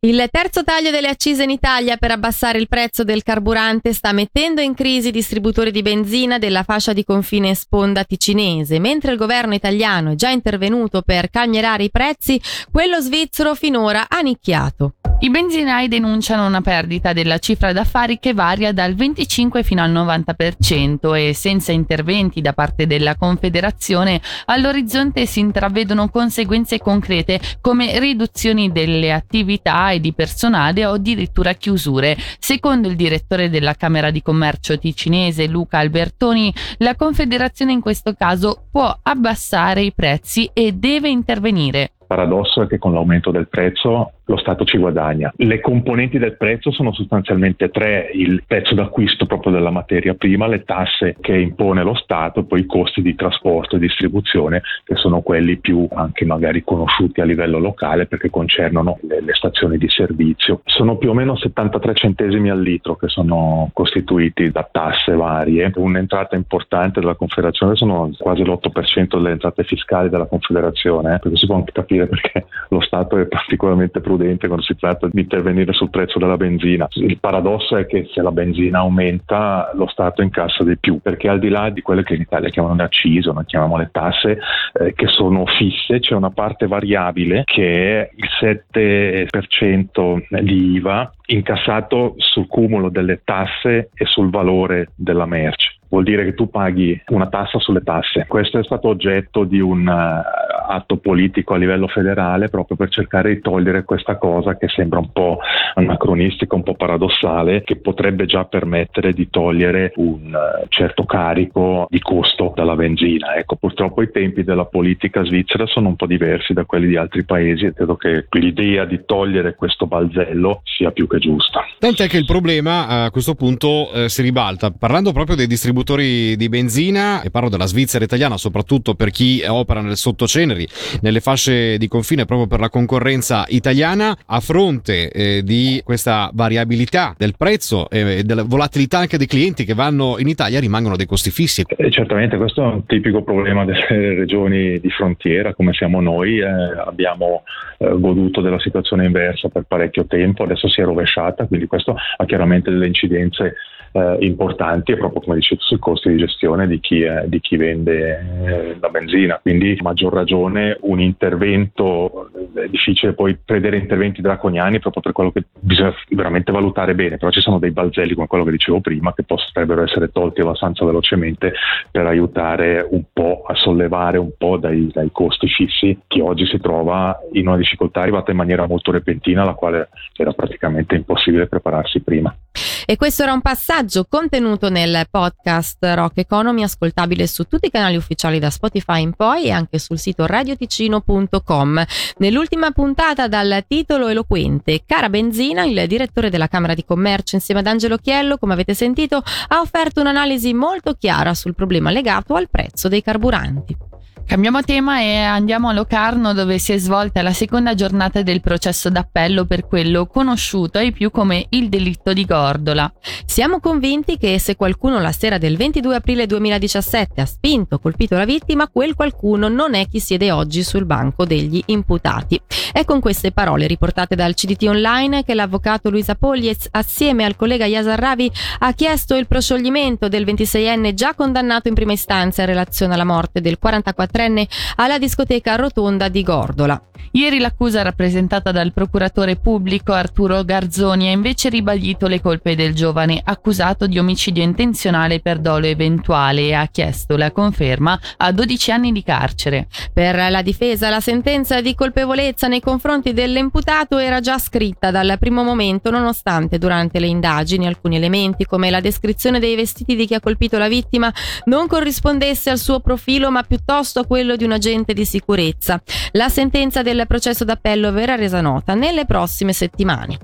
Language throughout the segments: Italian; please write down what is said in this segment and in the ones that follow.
Il terzo taglio delle accise in Italia per abbassare il prezzo del carburante sta mettendo in crisi i distributori di benzina della fascia di confine sponda ticinese. Mentre il governo italiano è già intervenuto per calmierare i prezzi, quello svizzero finora ha nicchiato. I benzinai denunciano una perdita della cifra d'affari che varia dal 25 fino al 90% e senza interventi da parte della Confederazione all'orizzonte si intravedono conseguenze concrete come riduzioni delle attività e di personale o addirittura chiusure. Secondo il direttore della Camera di Commercio ticinese Luca Albertoni, la Confederazione in questo caso può abbassare i prezzi e deve intervenire paradosso è che con l'aumento del prezzo lo Stato ci guadagna. Le componenti del prezzo sono sostanzialmente tre, il prezzo d'acquisto proprio della materia prima, le tasse che impone lo Stato poi i costi di trasporto e distribuzione che sono quelli più anche magari conosciuti a livello locale perché concernono le, le stazioni di servizio. Sono più o meno 73 centesimi al litro che sono costituiti da tasse varie. Un'entrata importante della Confederazione sono quasi l'8% delle entrate fiscali della Confederazione, perché si può anche capire perché lo Stato è particolarmente prudente quando si tratta di intervenire sul prezzo della benzina. Il paradosso è che se la benzina aumenta lo Stato incassa di più, perché al di là di quelle che in Italia chiamano le accise, noi chiamiamo le tasse, eh, che sono fisse, c'è una parte variabile che è il 7% di IVA incassato sul cumulo delle tasse e sul valore della merce vuol dire che tu paghi una tassa sulle tasse. Questo è stato oggetto di un atto politico a livello federale proprio per cercare di togliere questa cosa che sembra un po' anacronistica, un po' paradossale, che potrebbe già permettere di togliere un eh, certo carico di costo dalla benzina. Ecco, purtroppo i tempi della politica svizzera sono un po' diversi da quelli di altri paesi e credo che l'idea di togliere questo balzello sia più che giusta. Tant'è che il problema a questo punto eh, si ribalta. Parlando proprio dei distributori di benzina, e parlo della Svizzera italiana, soprattutto per chi opera nel sottoceneri, nelle fasce di confine proprio per la concorrenza italiana a fronte eh, di questa variabilità del prezzo e della volatilità anche dei clienti che vanno in Italia rimangono dei costi fissi. Eh, certamente questo è un tipico problema delle regioni di frontiera come siamo noi, eh, abbiamo eh, goduto della situazione inversa per parecchio tempo, adesso si è rovesciata, quindi questo ha chiaramente delle incidenze eh, importanti proprio come dicevo sui costi di gestione di chi, eh, di chi vende eh, la benzina. Quindi a maggior ragione un intervento, eh, è difficile poi prevedere interventi draconiani proprio per quello che bisogna veramente valutare bene, però ci sono dei balzelli come quello che dicevo prima che potrebbero essere tolti abbastanza velocemente per aiutare un po' a sollevare un po' dai, dai costi fissi chi oggi si trova in una difficoltà arrivata in maniera molto repentina alla quale era praticamente impossibile prepararsi prima. E questo era un passaggio contenuto nel podcast Rock Economy, ascoltabile su tutti i canali ufficiali da Spotify in poi e anche sul sito radioticino.com. Nell'ultima puntata dal titolo eloquente Cara Benzina, il direttore della Camera di Commercio insieme ad Angelo Chiello, come avete sentito, ha offerto un'analisi molto chiara sul problema legato al prezzo dei carburanti. Cambiamo tema e andiamo a Locarno dove si è svolta la seconda giornata del processo d'appello per quello conosciuto ai più come il delitto di Gordola. Siamo convinti che se qualcuno la sera del 22 aprile 2017 ha spinto colpito la vittima, quel qualcuno non è chi siede oggi sul banco degli imputati. È con queste parole riportate dal CDT Online che l'avvocato Luisa Pogliez assieme al collega Yasar Ravi ha chiesto il proscioglimento del 26enne già condannato in prima istanza in relazione alla morte del 44 23enne alla discoteca Rotonda di Gordola. Ieri l'accusa rappresentata dal procuratore pubblico Arturo Garzoni ha invece ribadito le colpe del giovane accusato di omicidio intenzionale per dolo eventuale e ha chiesto la conferma a 12 anni di carcere. Per la difesa la sentenza di colpevolezza nei confronti dell'imputato era già scritta dal primo momento nonostante durante le indagini alcuni elementi come la descrizione dei vestiti di chi ha colpito la vittima non corrispondesse al suo profilo ma piuttosto quello di un agente di sicurezza. La sentenza del processo d'appello verrà resa nota nelle prossime settimane.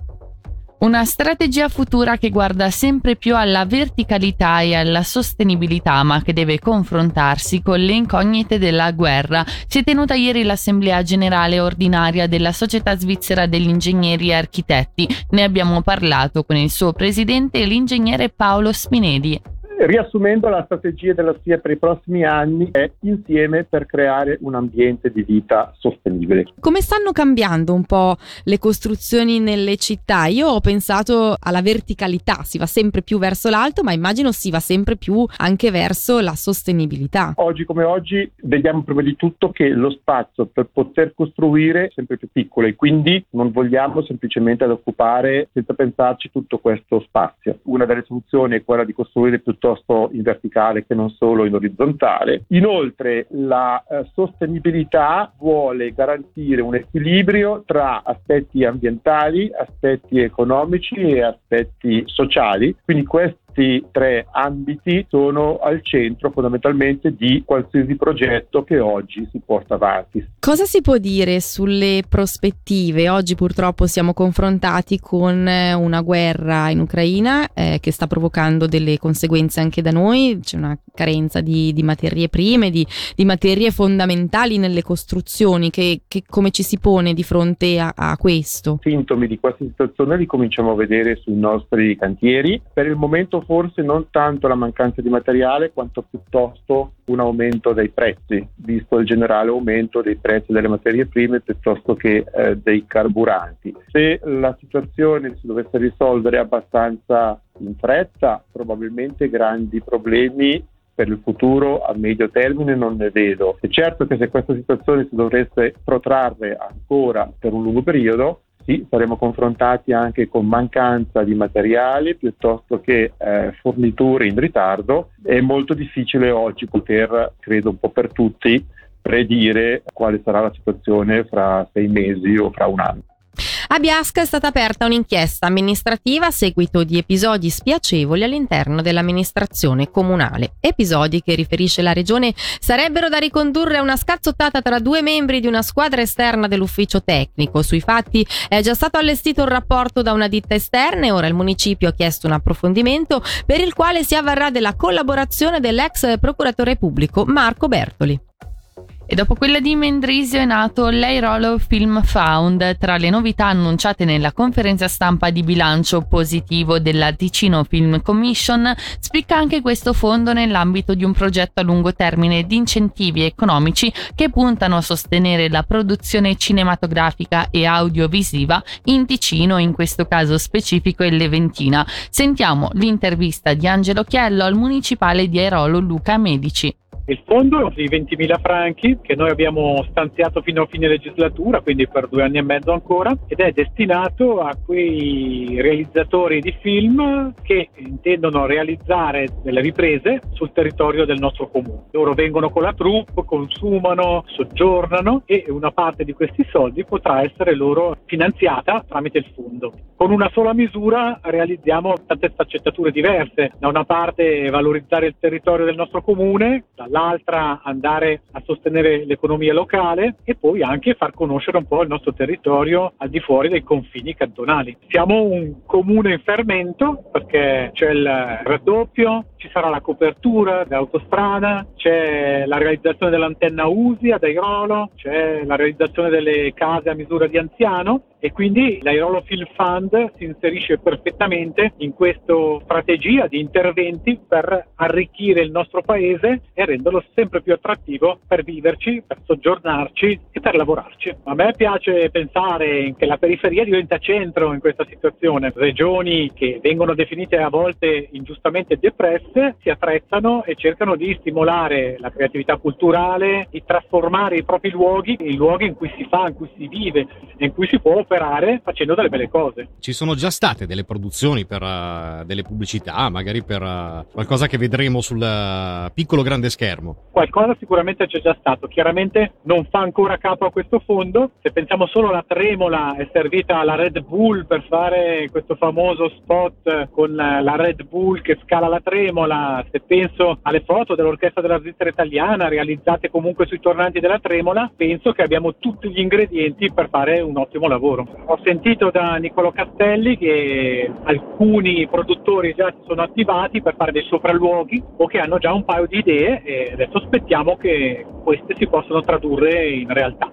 Una strategia futura che guarda sempre più alla verticalità e alla sostenibilità, ma che deve confrontarsi con le incognite della guerra. Si è tenuta ieri l'Assemblea Generale Ordinaria della Società Svizzera degli Ingegneri e Architetti. Ne abbiamo parlato con il suo presidente, l'ingegnere Paolo Spinedi. Riassumendo, la strategia della SIA per i prossimi anni è insieme per creare un ambiente di vita sostenibile. Come stanno cambiando un po' le costruzioni nelle città? Io ho pensato alla verticalità, si va sempre più verso l'alto, ma immagino si va sempre più anche verso la sostenibilità. Oggi come oggi vediamo prima di tutto che lo spazio per poter costruire è sempre più piccolo e quindi non vogliamo semplicemente ad occupare senza pensarci tutto questo spazio. Una delle soluzioni è quella di costruire piuttosto in verticale che non solo in orizzontale. Inoltre la eh, sostenibilità vuole garantire un equilibrio tra aspetti ambientali, aspetti economici e aspetti sociali. Quindi questo questi tre ambiti sono al centro fondamentalmente di qualsiasi progetto che oggi si porta avanti. Cosa si può dire sulle prospettive? Oggi purtroppo siamo confrontati con eh, una guerra in Ucraina eh, che sta provocando delle conseguenze anche da noi, c'è una carenza di, di materie prime, di, di, materie fondamentali nelle costruzioni, che, che, come ci si pone di fronte a, a questo? Sintomi di questa situazione li cominciamo a vedere sui nostri cantieri. Per il momento forse non tanto la mancanza di materiale quanto piuttosto un aumento dei prezzi, visto il generale aumento dei prezzi delle materie prime piuttosto che eh, dei carburanti. Se la situazione si dovesse risolvere abbastanza in fretta, probabilmente grandi problemi per il futuro a medio termine non ne vedo. È certo che se questa situazione si dovesse protrarre ancora per un lungo periodo, sì, saremo confrontati anche con mancanza di materiali piuttosto che eh, forniture in ritardo. È molto difficile oggi poter, credo un po' per tutti, predire quale sarà la situazione fra sei mesi o fra un anno. A Biasca è stata aperta un'inchiesta amministrativa a seguito di episodi spiacevoli all'interno dell'amministrazione comunale. Episodi che riferisce la regione sarebbero da ricondurre a una scazzottata tra due membri di una squadra esterna dell'ufficio tecnico. Sui fatti è già stato allestito un rapporto da una ditta esterna e ora il municipio ha chiesto un approfondimento per il quale si avvarrà della collaborazione dell'ex procuratore pubblico Marco Bertoli. E dopo quella di Mendrisio è nato l'Airolo Film Found. Tra le novità annunciate nella conferenza stampa di bilancio positivo della Ticino Film Commission, spicca anche questo fondo nell'ambito di un progetto a lungo termine di incentivi economici che puntano a sostenere la produzione cinematografica e audiovisiva in Ticino, in questo caso specifico e Leventina. Sentiamo l'intervista di Angelo Chiello al municipale di Airolo Luca Medici. Il fondo è di 20.000 franchi che noi abbiamo stanziato fino a fine legislatura, quindi per due anni e mezzo ancora, ed è destinato a quei realizzatori di film che intendono realizzare delle riprese sul territorio del nostro comune. Loro vengono con la troupe, consumano, soggiornano e una parte di questi soldi potrà essere loro finanziata tramite il fondo. Con una sola misura realizziamo tante sfaccettature diverse. Da una parte valorizzare il territorio del nostro comune, l'altra andare a sostenere l'economia locale e poi anche far conoscere un po' il nostro territorio al di fuori dei confini cantonali. Siamo un comune in fermento perché c'è il raddoppio, ci sarà la copertura dell'autostrada, c'è la realizzazione dell'antenna USI ad Airolo, c'è la realizzazione delle case a misura di anziano e quindi l'Airolo Film Fund si inserisce perfettamente in questa strategia di interventi per arricchire il nostro paese e rendere renderlo sempre più attrattivo per viverci, per soggiornarci e per lavorarci. A me piace pensare che la periferia diventa centro in questa situazione. Regioni che vengono definite a volte ingiustamente depresse si attrezzano e cercano di stimolare la creatività culturale, di trasformare i propri luoghi in luoghi in cui si fa, in cui si vive e in cui si può operare facendo delle belle cose. Ci sono già state delle produzioni per uh, delle pubblicità, magari per uh, qualcosa che vedremo sul uh, piccolo grande schermo? Qualcosa sicuramente c'è già stato, chiaramente non fa ancora capo a questo fondo, se pensiamo solo alla tremola è servita alla Red Bull per fare questo famoso spot con la Red Bull che scala la tremola, se penso alle foto dell'orchestra della Svizzera italiana realizzate comunque sui tornanti della tremola, penso che abbiamo tutti gli ingredienti per fare un ottimo lavoro. Ho sentito da Nicolo Castelli che alcuni produttori già si sono attivati per fare dei sopralluoghi o che hanno già un paio di idee e adesso aspettiamo che queste si possano tradurre in realtà.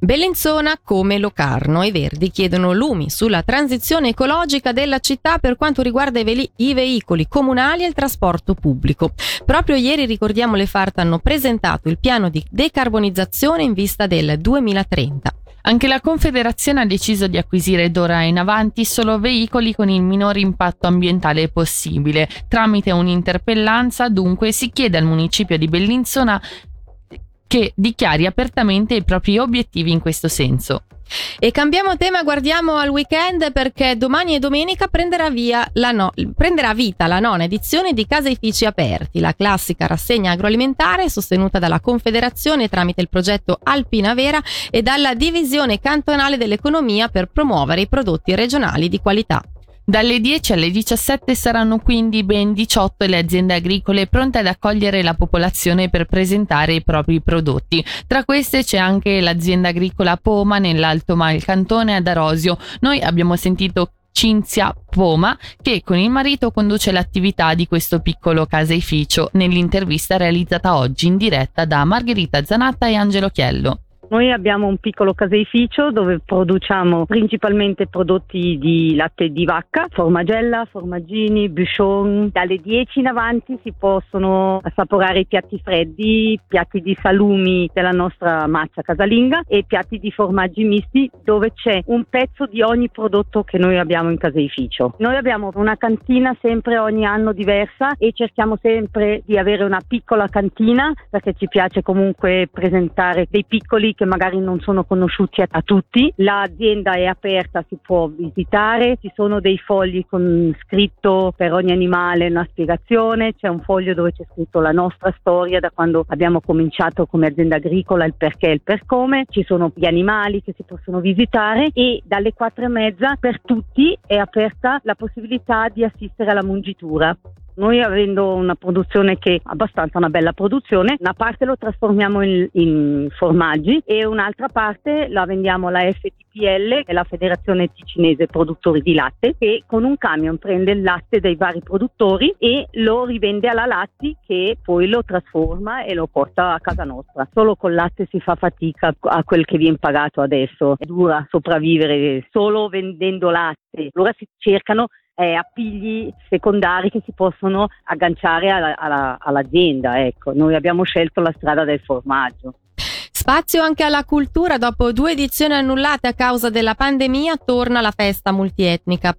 Bellinzona come Locarno e Verdi chiedono lumi sulla transizione ecologica della città per quanto riguarda i, veli- i veicoli comunali e il trasporto pubblico. Proprio ieri, ricordiamo, le FART hanno presentato il piano di decarbonizzazione in vista del 2030. Anche la Confederazione ha deciso di acquisire d'ora in avanti solo veicoli con il minor impatto ambientale possibile. Tramite un'interpellanza, dunque, si chiede al municipio di Bellinzona che dichiari apertamente i propri obiettivi in questo senso. E cambiamo tema, guardiamo al weekend perché domani e domenica prenderà, no, prenderà, vita la nona edizione di Caseifici Aperti, la classica rassegna agroalimentare sostenuta dalla Confederazione tramite il progetto Alpina Vera e dalla Divisione Cantonale dell'Economia per promuovere i prodotti regionali di qualità. Dalle 10 alle 17 saranno quindi ben 18 le aziende agricole pronte ad accogliere la popolazione per presentare i propri prodotti. Tra queste c'è anche l'azienda agricola Poma nell'Alto Malcantone ad Arosio. Noi abbiamo sentito Cinzia Poma, che con il marito conduce l'attività di questo piccolo caseificio, nell'intervista realizzata oggi in diretta da Margherita Zanatta e Angelo Chiello. Noi abbiamo un piccolo caseificio dove produciamo principalmente prodotti di latte di vacca, formagella, formaggini, bouchon. Dalle 10 in avanti si possono assaporare i piatti freddi, piatti di salumi della nostra maccia casalinga e piatti di formaggi misti dove c'è un pezzo di ogni prodotto che noi abbiamo in caseificio. Noi abbiamo una cantina sempre ogni anno diversa e cerchiamo sempre di avere una piccola cantina perché ci piace comunque presentare dei piccoli magari non sono conosciuti a, a tutti. L'azienda è aperta, si può visitare, ci sono dei fogli con scritto per ogni animale una spiegazione, c'è un foglio dove c'è scritto la nostra storia da quando abbiamo cominciato come azienda agricola, il perché e il per come, ci sono gli animali che si possono visitare e dalle quattro e mezza per tutti è aperta la possibilità di assistere alla mungitura. Noi avendo una produzione che è abbastanza una bella produzione, una parte lo trasformiamo in, in formaggi e un'altra parte la vendiamo alla FTPL, la Federazione Ticinese Produttori di Latte, che con un camion prende il latte dai vari produttori e lo rivende alla Latti che poi lo trasforma e lo porta a casa nostra. Solo col latte si fa fatica a quel che viene pagato adesso. È dura sopravvivere solo vendendo latte. Allora si cercano eh, appigli secondari che si possono agganciare alla, alla, all'azienda. Ecco. Noi abbiamo scelto la strada del formaggio. Spazio anche alla cultura, dopo due edizioni annullate a causa della pandemia, torna la festa multietnica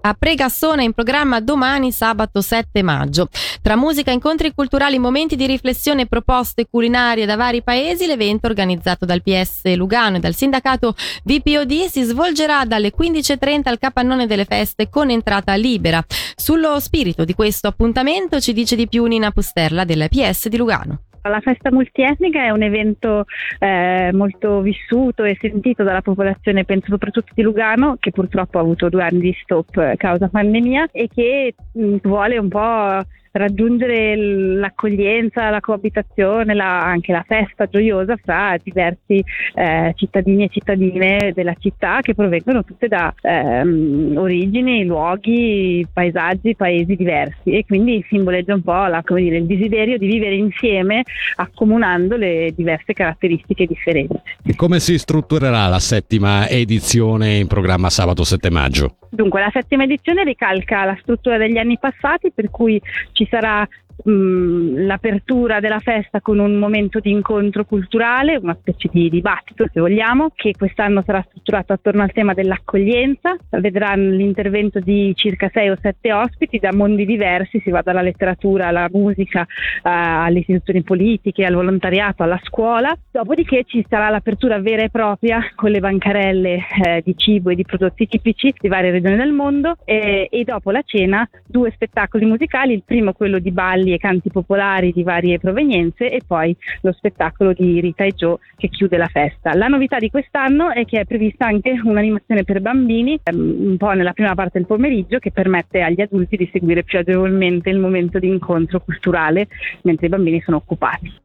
a Pregassona in programma domani sabato 7 maggio. Tra musica, incontri culturali, momenti di riflessione e proposte culinarie da vari paesi, l'evento organizzato dal PS Lugano e dal sindacato VPOD si svolgerà dalle 15.30 al capannone delle feste con entrata libera. Sullo spirito di questo appuntamento ci dice di più Nina Pusterla della PS di Lugano. La festa multietnica è un evento eh, molto vissuto e sentito dalla popolazione, penso soprattutto di Lugano, che purtroppo ha avuto due anni di stop a causa pandemia e che mh, vuole un po' raggiungere l'accoglienza, la coabitazione, la, anche la festa gioiosa fra diversi eh, cittadini e cittadine della città che provengono tutte da ehm, origini, luoghi, paesaggi, paesi diversi e quindi simboleggia un po' la, dire, il desiderio di vivere insieme accomunando le diverse caratteristiche differenti. E come si strutturerà la settima edizione in programma sabato 7 maggio? Dunque, la settima edizione ricalca la struttura degli anni passati, per cui ci sarà l'apertura della festa con un momento di incontro culturale, una specie di dibattito se vogliamo, che quest'anno sarà strutturato attorno al tema dell'accoglienza. Vedranno l'intervento di circa sei o sette ospiti da mondi diversi, si va dalla letteratura alla musica, uh, alle istituzioni politiche, al volontariato, alla scuola. Dopodiché ci sarà l'apertura vera e propria con le bancarelle eh, di cibo e di prodotti tipici di varie regioni del mondo e, e dopo la cena due spettacoli musicali, il primo quello di balli e canti popolari di varie provenienze e poi lo spettacolo di Rita e Joe che chiude la festa. La novità di quest'anno è che è prevista anche un'animazione per bambini ehm, un po' nella prima parte del pomeriggio che permette agli adulti di seguire più agevolmente il momento di incontro culturale mentre i bambini sono occupati.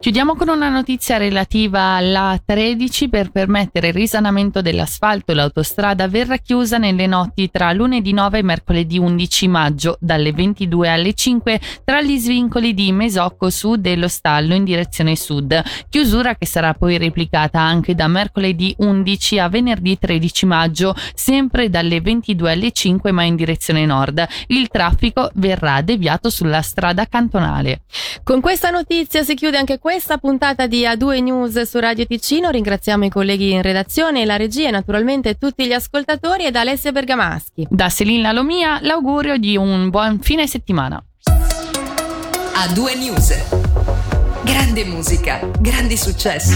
Chiudiamo con una notizia relativa alla 13 per permettere il risanamento dell'asfalto. L'autostrada verrà chiusa nelle notti tra lunedì 9 e mercoledì 11 maggio dalle 22 alle 5 tra gli svincoli di Mesocco Sud e lo Stallo in direzione sud. Chiusura che sarà poi replicata anche da mercoledì 11 a venerdì 13 maggio, sempre dalle 22 alle 5 ma in direzione nord. Il traffico verrà deviato sulla strada cantonale. Con questa notizia si chiude anche questa puntata di A2 News su Radio Ticino. Ringraziamo i colleghi in redazione, la regia e naturalmente tutti gli ascoltatori e da Alessia Bergamaschi. Da Selina Lomia l'augurio di un buon fine settimana. A2 News. Grande musica, grandi successi.